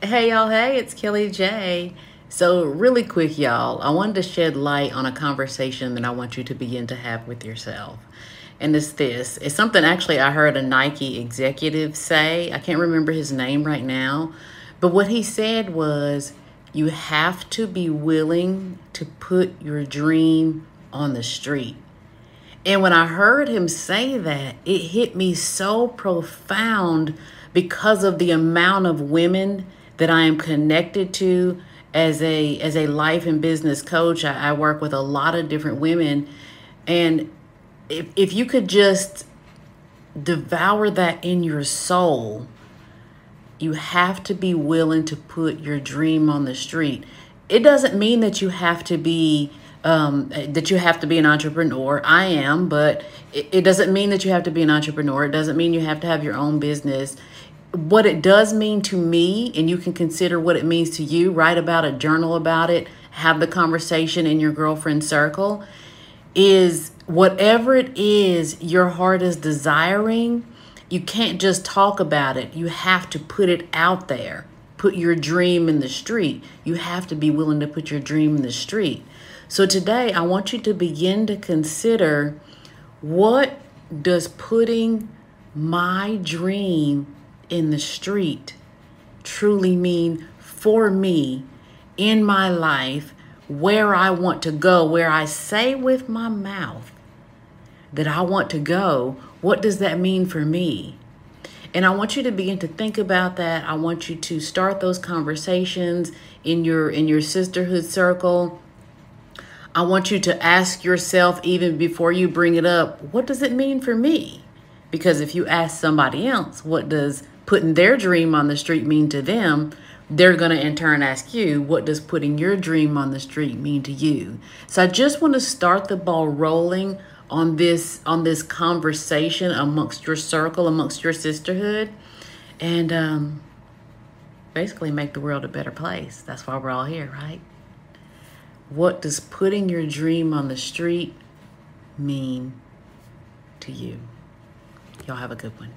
Hey, y'all. Hey, it's Kelly J. So, really quick, y'all, I wanted to shed light on a conversation that I want you to begin to have with yourself. And it's this it's something actually I heard a Nike executive say. I can't remember his name right now, but what he said was you have to be willing to put your dream on the street. And when I heard him say that, it hit me so profound because of the amount of women that I am connected to as a as a life and business coach. I, I work with a lot of different women, and if if you could just devour that in your soul, you have to be willing to put your dream on the street. It doesn't mean that you have to be um, that you have to be an entrepreneur. I am, but it, it doesn't mean that you have to be an entrepreneur. It doesn't mean you have to have your own business. What it does mean to me, and you can consider what it means to you, write about it, journal about it, have the conversation in your girlfriend circle, is whatever it is your heart is desiring, you can't just talk about it. You have to put it out there. Put your dream in the street. You have to be willing to put your dream in the street. So today, I want you to begin to consider what does putting my dream in the street truly mean for me in my life, where I want to go, where I say with my mouth that I want to go, what does that mean for me? And I want you to begin to think about that. I want you to start those conversations in your in your sisterhood circle I want you to ask yourself, even before you bring it up, what does it mean for me? Because if you ask somebody else, what does putting their dream on the street mean to them? They're going to in turn ask you, what does putting your dream on the street mean to you? So I just want to start the ball rolling on this on this conversation amongst your circle, amongst your sisterhood, and um, basically make the world a better place. That's why we're all here, right? What does putting your dream on the street mean to you? Y'all have a good one.